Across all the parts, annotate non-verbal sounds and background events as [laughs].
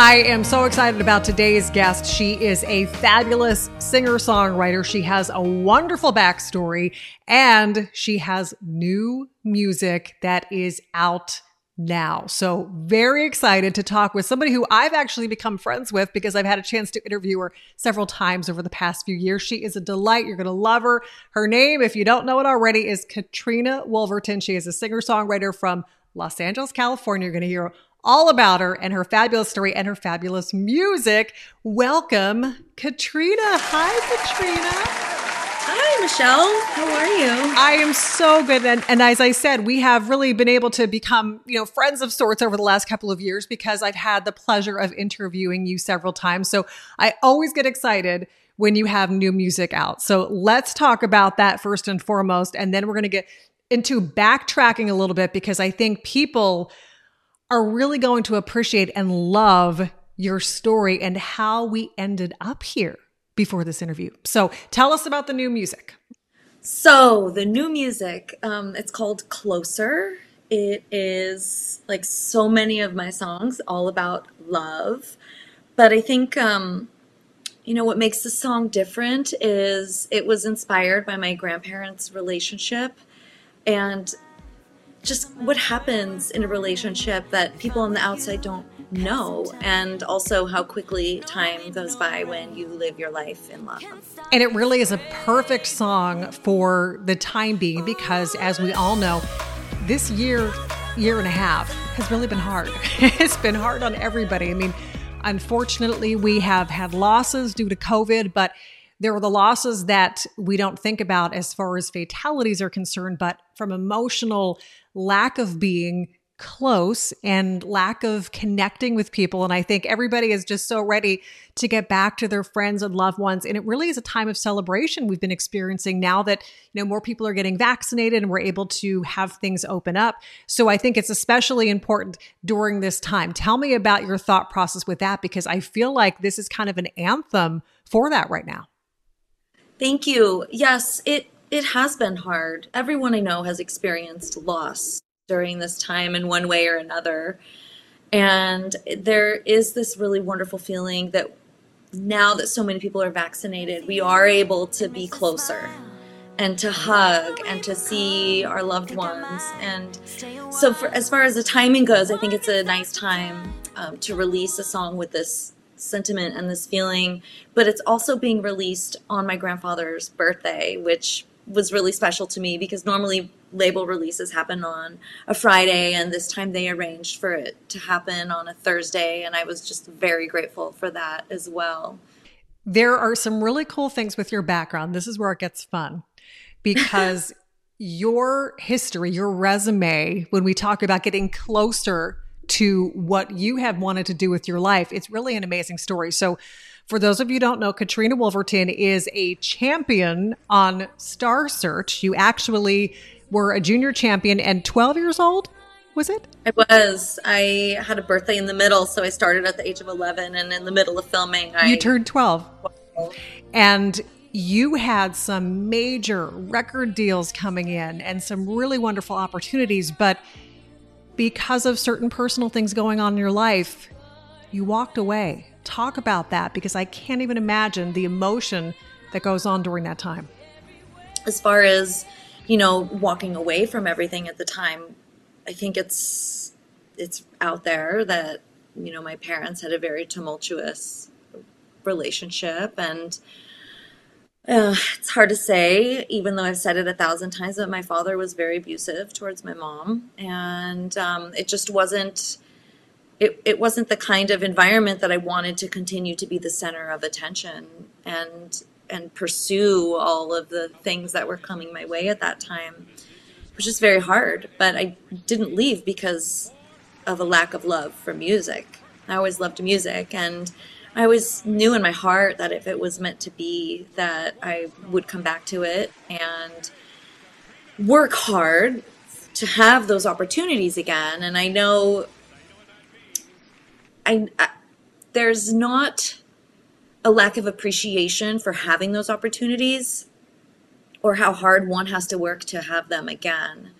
I am so excited about today's guest. She is a fabulous singer songwriter. She has a wonderful backstory and she has new music that is out now. So, very excited to talk with somebody who I've actually become friends with because I've had a chance to interview her several times over the past few years. She is a delight. You're going to love her. Her name, if you don't know it already, is Katrina Wolverton. She is a singer songwriter from Los Angeles, California. You're going to hear all about her and her fabulous story and her fabulous music. Welcome, Katrina. Hi, Katrina. Hi, Michelle. How are you? I am so good. And, and, as I said, we have really been able to become, you know, friends of sorts over the last couple of years because I've had the pleasure of interviewing you several times. So I always get excited when you have new music out. So let's talk about that first and foremost. And then we're going to get into backtracking a little bit because I think people are really going to appreciate and love your story and how we ended up here before this interview. So tell us about the new music. So the new music, um, it's called Closer. It is like so many of my songs, all about love. But I think, um, you know, what makes the song different is it was inspired by my grandparents' relationship. And just what happens in a relationship that people on the outside don't know and also how quickly time goes by when you live your life in love. And it really is a perfect song for the time being because as we all know, this year year and a half has really been hard. [laughs] it's been hard on everybody. I mean, unfortunately, we have had losses due to COVID, but there are the losses that we don't think about as far as fatalities are concerned, but from emotional lack of being close and lack of connecting with people. And I think everybody is just so ready to get back to their friends and loved ones. And it really is a time of celebration we've been experiencing now that, you know, more people are getting vaccinated and we're able to have things open up. So I think it's especially important during this time. Tell me about your thought process with that because I feel like this is kind of an anthem for that right now. Thank you. Yes, it it has been hard. Everyone I know has experienced loss during this time in one way or another. And there is this really wonderful feeling that now that so many people are vaccinated, we are able to be closer and to hug and to see our loved ones. And so, for, as far as the timing goes, I think it's a nice time um, to release a song with this sentiment and this feeling. But it's also being released on my grandfather's birthday, which was really special to me because normally label releases happen on a Friday, and this time they arranged for it to happen on a Thursday, and I was just very grateful for that as well. There are some really cool things with your background. This is where it gets fun [laughs] because your history, your resume, when we talk about getting closer to what you have wanted to do with your life, it's really an amazing story. So, for those of you don't know, Katrina Wolverton is a champion on Star Search. You actually were a junior champion and 12 years old, was it? I was. I had a birthday in the middle, so I started at the age of 11, and in the middle of filming, I. You turned 12. And you had some major record deals coming in and some really wonderful opportunities, but because of certain personal things going on in your life, you walked away talk about that because I can't even imagine the emotion that goes on during that time. As far as, you know, walking away from everything at the time, I think it's it's out there that, you know, my parents had a very tumultuous relationship and uh, it's hard to say, even though I've said it a thousand times, that my father was very abusive towards my mom, and um, it just wasn't it, it wasn't the kind of environment that I wanted to continue to be the center of attention and and pursue all of the things that were coming my way at that time. It was just very hard, but I didn't leave because of a lack of love for music. I always loved music and I always knew in my heart that if it was meant to be that I would come back to it and work hard to have those opportunities again and I know I, I there's not a lack of appreciation for having those opportunities or how hard one has to work to have them again.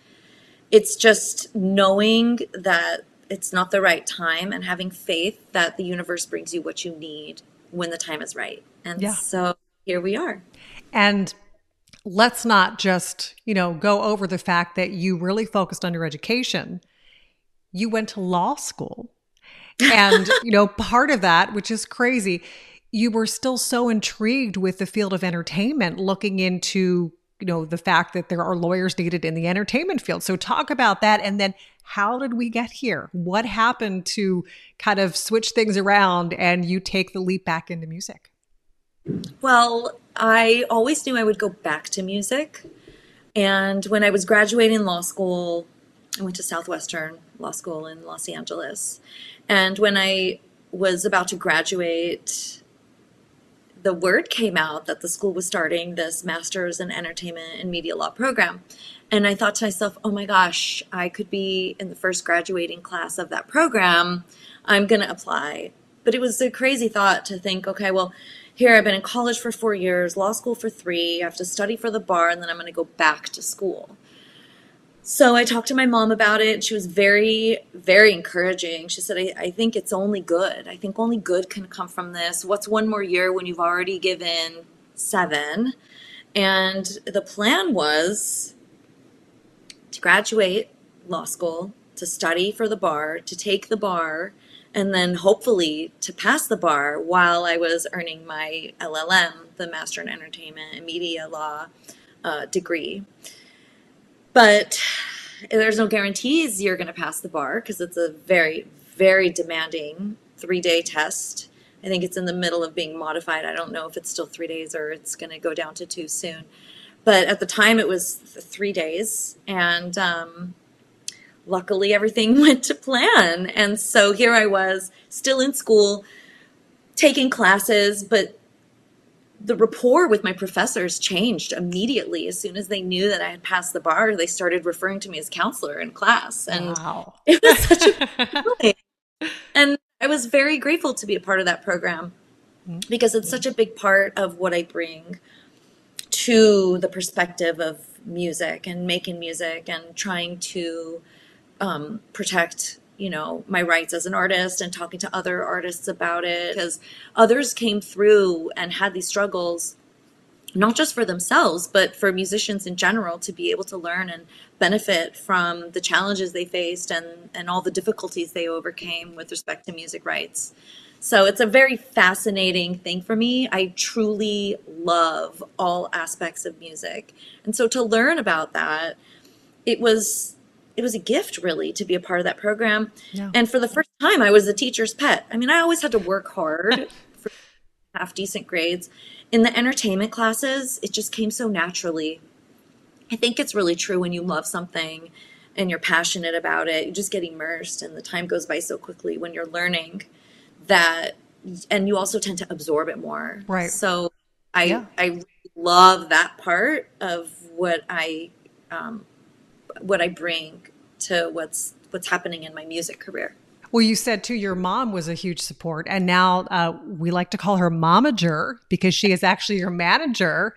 It's just knowing that it's not the right time and having faith that the universe brings you what you need when the time is right. And yeah. so here we are. And let's not just, you know, go over the fact that you really focused on your education. You went to law school. And, you know, part of that, which is crazy, you were still so intrigued with the field of entertainment, looking into, you know, the fact that there are lawyers needed in the entertainment field. So talk about that. And then how did we get here? What happened to kind of switch things around and you take the leap back into music? Well, I always knew I would go back to music. And when I was graduating law school, I went to Southwestern Law School in Los Angeles. And when I was about to graduate, the word came out that the school was starting this master's in entertainment and media law program. And I thought to myself, oh my gosh, I could be in the first graduating class of that program. I'm going to apply. But it was a crazy thought to think, okay, well, here I've been in college for four years, law school for three, I have to study for the bar, and then I'm going to go back to school. So I talked to my mom about it. She was very, very encouraging. She said, I, I, think it's only good. I think only good can come from this. What's one more year when you've already given seven? And the plan was to graduate law school, to study for the bar, to take the bar, and then hopefully to pass the bar while I was earning my LLM, the Master in Entertainment and Media Law uh, degree. But there's no guarantees you're going to pass the bar because it's a very, very demanding three day test. I think it's in the middle of being modified. I don't know if it's still three days or it's going to go down to two soon. But at the time, it was three days. And um, luckily everything [laughs] went to plan. And so here I was, still in school, taking classes, but the rapport with my professors changed immediately as soon as they knew that I had passed the bar. They started referring to me as counselor in class, and wow. [laughs] it was such a [laughs] and I was very grateful to be a part of that program mm-hmm. because it's such a big part of what I bring to the perspective of music and making music and trying to um, protect you know my rights as an artist and talking to other artists about it. Because others came through and had these struggles not just for themselves but for musicians in general to be able to learn and benefit from the challenges they faced and and all the difficulties they overcame with respect to music rights. So it's a very fascinating thing for me. I truly love all aspects of music. And so to learn about that it was it was a gift really to be a part of that program. Yeah. And for the first time, I was a teacher's pet. I mean, I always had to work hard [laughs] for half decent grades. In the entertainment classes, it just came so naturally. I think it's really true when you love something and you're passionate about it, you just get immersed and the time goes by so quickly when you're learning that and you also tend to absorb it more. Right. So I yeah. I love that part of what I um, what I bring to what's what's happening in my music career. Well, you said too, your mom was a huge support, and now uh, we like to call her momager because she is actually your manager.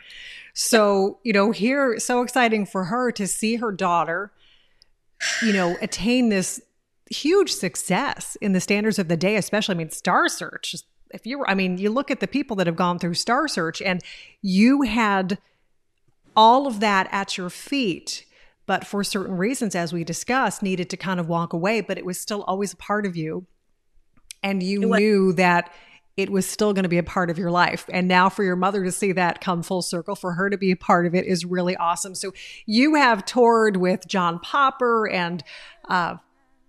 So, you know, here, so exciting for her to see her daughter, you know, attain this huge success in the standards of the day, especially, I mean, Star Search. If you were, I mean, you look at the people that have gone through Star Search, and you had all of that at your feet but for certain reasons, as we discussed, needed to kind of walk away, but it was still always a part of you. And you knew that it was still going to be a part of your life. And now for your mother to see that come full circle, for her to be a part of it is really awesome. So you have toured with John Popper and uh,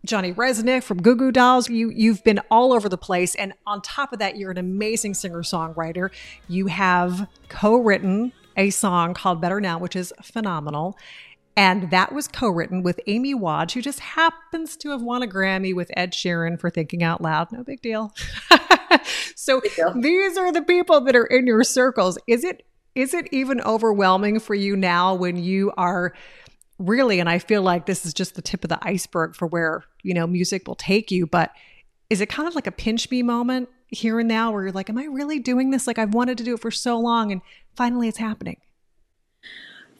Johnny Rzeznik from Goo Goo Dolls. You you've been all over the place, and on top of that, you're an amazing singer songwriter. You have co-written a song called Better Now, which is phenomenal. And that was co written with Amy Wadge, who just happens to have won a Grammy with Ed Sheeran for Thinking Out Loud. No big deal. [laughs] so big deal. these are the people that are in your circles. Is it is it even overwhelming for you now when you are really and I feel like this is just the tip of the iceberg for where, you know, music will take you, but is it kind of like a pinch me moment here and now where you're like, am I really doing this? Like I've wanted to do it for so long and finally it's happening.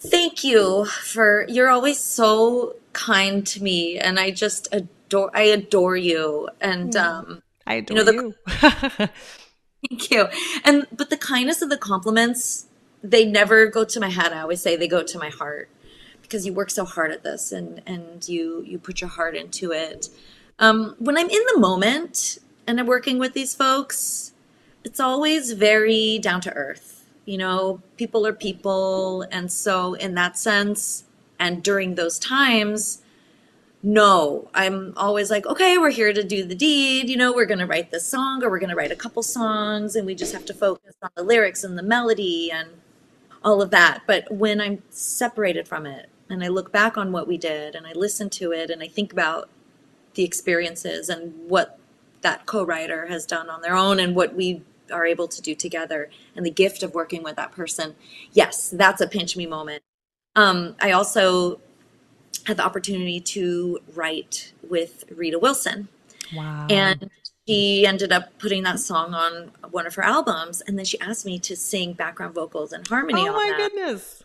Thank you for you're always so kind to me and I just adore I adore you and um I adore you. Know, the, you. [laughs] thank you. And but the kindness of the compliments, they never go to my head. I always say they go to my heart because you work so hard at this and and you you put your heart into it. Um, when I'm in the moment and I'm working with these folks, it's always very down to earth. You know, people are people, and so in that sense, and during those times, no, I'm always like, okay, we're here to do the deed. You know, we're going to write this song or we're going to write a couple songs and we just have to focus on the lyrics and the melody and all of that. But when I'm separated from it and I look back on what we did and I listen to it and I think about the experiences and what that co writer has done on their own and what we are able to do together and the gift of working with that person, yes, that's a pinch me moment. Um, I also had the opportunity to write with Rita Wilson. Wow. And she ended up putting that song on one of her albums. And then she asked me to sing background vocals and harmony oh on that. goodness.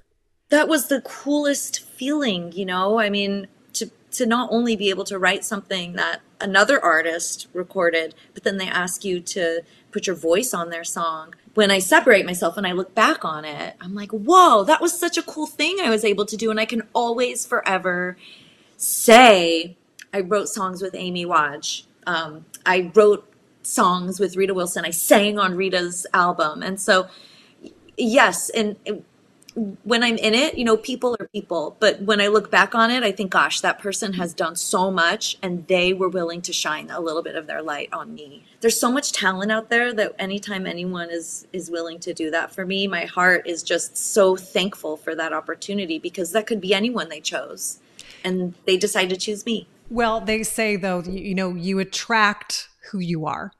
That was the coolest feeling, you know? I mean, to, to not only be able to write something that another artist recorded, but then they ask you to put your voice on their song when I separate myself and I look back on it, I'm like, whoa, that was such a cool thing I was able to do. And I can always forever say, I wrote songs with Amy Wadge. Um, I wrote songs with Rita Wilson. I sang on Rita's album. And so, yes, and when I'm in it, you know, people are people. But when I look back on it, I think, gosh, that person has done so much and they were willing to shine a little bit of their light on me. There's so much talent out there that anytime anyone is is willing to do that for me, my heart is just so thankful for that opportunity because that could be anyone they chose. And they decided to choose me. Well, they say though, you know, you attract who you are.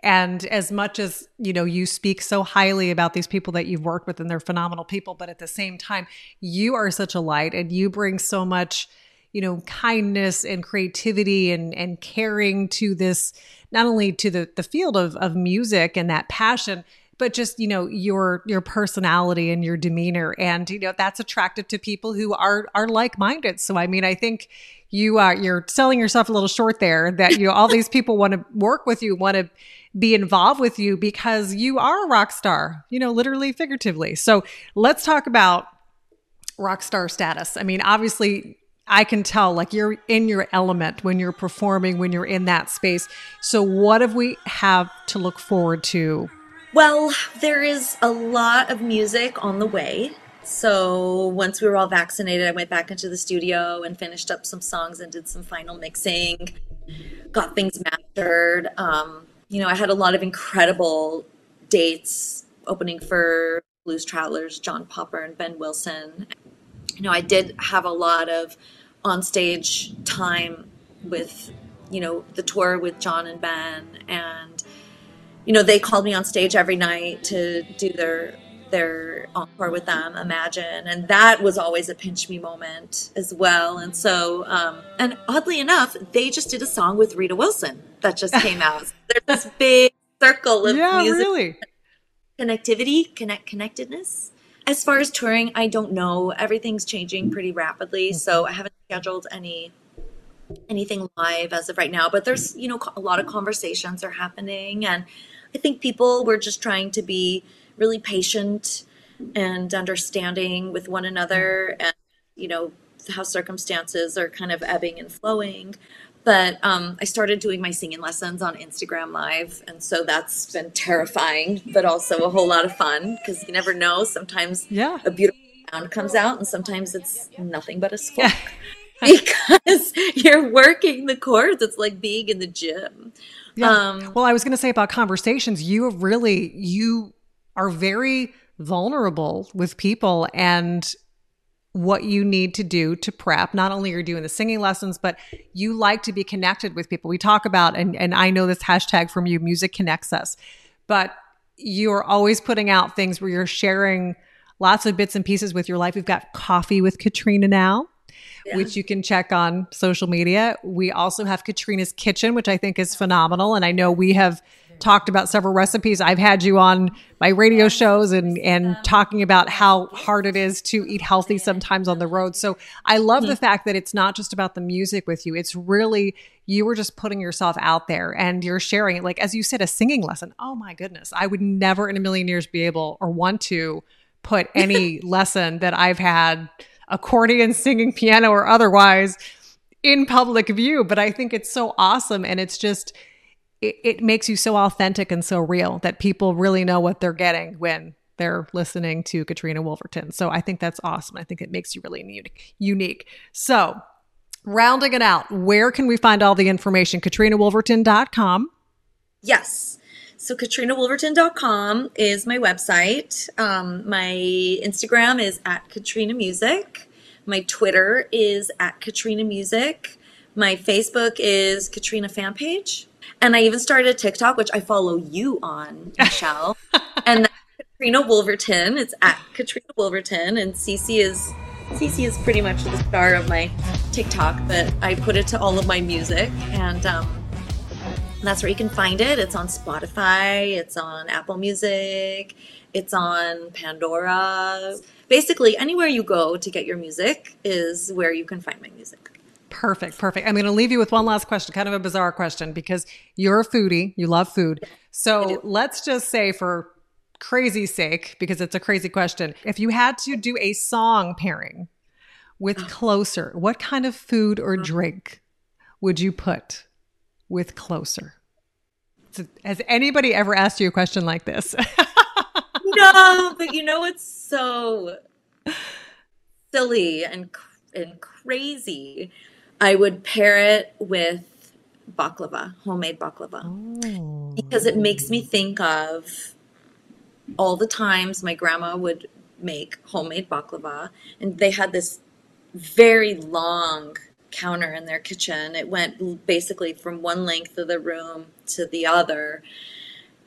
And as much as, you know, you speak so highly about these people that you've worked with and they're phenomenal people, but at the same time, you are such a light and you bring so much, you know, kindness and creativity and and caring to this not only to the the field of of music and that passion, but just you know your your personality and your demeanor and you know that's attractive to people who are are like-minded so i mean i think you uh, you're selling yourself a little short there that you know all these people want to work with you want to be involved with you because you are a rock star you know literally figuratively so let's talk about rock star status i mean obviously I can tell like you're in your element when you're performing, when you're in that space. So, what have we have to look forward to? Well, there is a lot of music on the way. So once we were all vaccinated, I went back into the studio and finished up some songs and did some final mixing, got things mastered. Um, you know, I had a lot of incredible dates opening for Blues Travelers, John Popper and Ben Wilson. You know, I did have a lot of on-stage time with, you know, the tour with John and Ben and you know, they called me on stage every night to do their their encore with them, Imagine, and that was always a pinch me moment as well. And so, um, and oddly enough, they just did a song with Rita Wilson that just [laughs] came out. There's this big circle of yeah, music really. connectivity, connect connectedness. As far as touring, I don't know. Everything's changing pretty rapidly, so I haven't scheduled any anything live as of right now. But there's you know a lot of conversations are happening, and I think people were just trying to be really patient and understanding with one another and you know how circumstances are kind of ebbing and flowing. But um, i started doing my singing lessons on instagram live and so that's been terrifying but also a whole lot of fun because you never know. Sometimes yeah. a beautiful sound comes out and sometimes it's nothing but a squawk [laughs] because you're working the cords it's like being in the gym yeah. Um, well, I was going to say about conversations, you have really, you are very vulnerable with people and what you need to do to prep. Not only are you doing the singing lessons, but you like to be connected with people. We talk about, and, and I know this hashtag from you, music connects us, but you're always putting out things where you're sharing lots of bits and pieces with your life. We've got coffee with Katrina now yeah. which you can check on social media. We also have Katrina's Kitchen, which I think is phenomenal. And I know we have talked about several recipes. I've had you on my radio shows and and talking about how hard it is to eat healthy sometimes on the road. So I love the fact that it's not just about the music with you. It's really you were just putting yourself out there and you're sharing it. Like as you said, a singing lesson. Oh my goodness, I would never in a million years be able or want to put any [laughs] lesson that I've had accordion, singing, piano, or otherwise in public view. But I think it's so awesome. And it's just, it, it, makes you so authentic and so real that people really know what they're getting when they're listening to Katrina Wolverton. So I think that's awesome. I think it makes you really unique. So, rounding it out, where can we find all the information? KatrinaWolverton.com. Yes. So KatrinaWolverton.com is my website. Um, my Instagram is at Katrina Music. My Twitter is at Katrina Music. My Facebook is Katrina fan page. And I even started a TikTok, which I follow you on, [laughs] Michelle. and that's Katrina Wolverton. It's at Katrina Wolverton. And Cece is Cece is pretty much the star of my TikTok, but I put it to all of my music. And um, that's where you can find it. It's on Spotify, it's on Apple Music, it's on Pandora. Basically, anywhere you go to get your music is where you can find my music. Perfect, perfect. I'm going to leave you with one last question, kind of a bizarre question, because you're a foodie, you love food. So let's just say, for crazy sake, because it's a crazy question, if you had to do a song pairing with. Closer, what kind of food or drink would you put with Closer? Has anybody ever asked you a question like this? [laughs] no, but you know it's so silly and and crazy? I would pair it with baklava, homemade baklava, oh. because it makes me think of all the times my grandma would make homemade baklava, and they had this very long counter in their kitchen. It went basically from one length of the room to the other.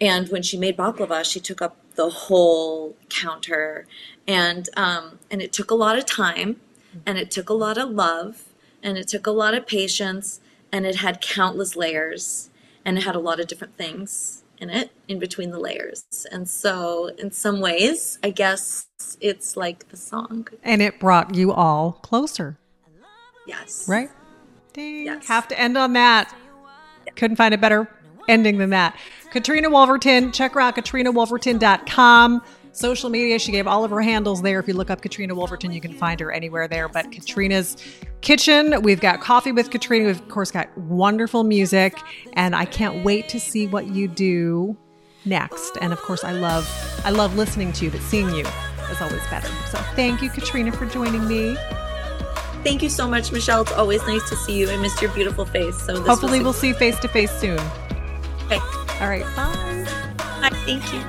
And when she made baklava, she took up the whole counter, and um, and it took a lot of time, and it took a lot of love, and it took a lot of patience, and it had countless layers, and it had a lot of different things in it in between the layers. And so, in some ways, I guess it's like the song. And it brought you all closer. Yes. Right? Dang. Yes. Have to end on that. Couldn't find a better ending than that. Katrina Wolverton, check her out, katrinawolverton.com. Social media, she gave all of her handles there. If you look up Katrina Wolverton, you can find her anywhere there. But Katrina's Kitchen, we've got Coffee with Katrina. We've, of course, got wonderful music. And I can't wait to see what you do next. And of course, I love I love listening to you, but seeing you is always better. So thank you, Katrina, for joining me. Thank you so much, Michelle. It's always nice to see you. I missed your beautiful face. So hopefully we'll see you face to face soon. Okay. All right. Bye. Bye. Thank you.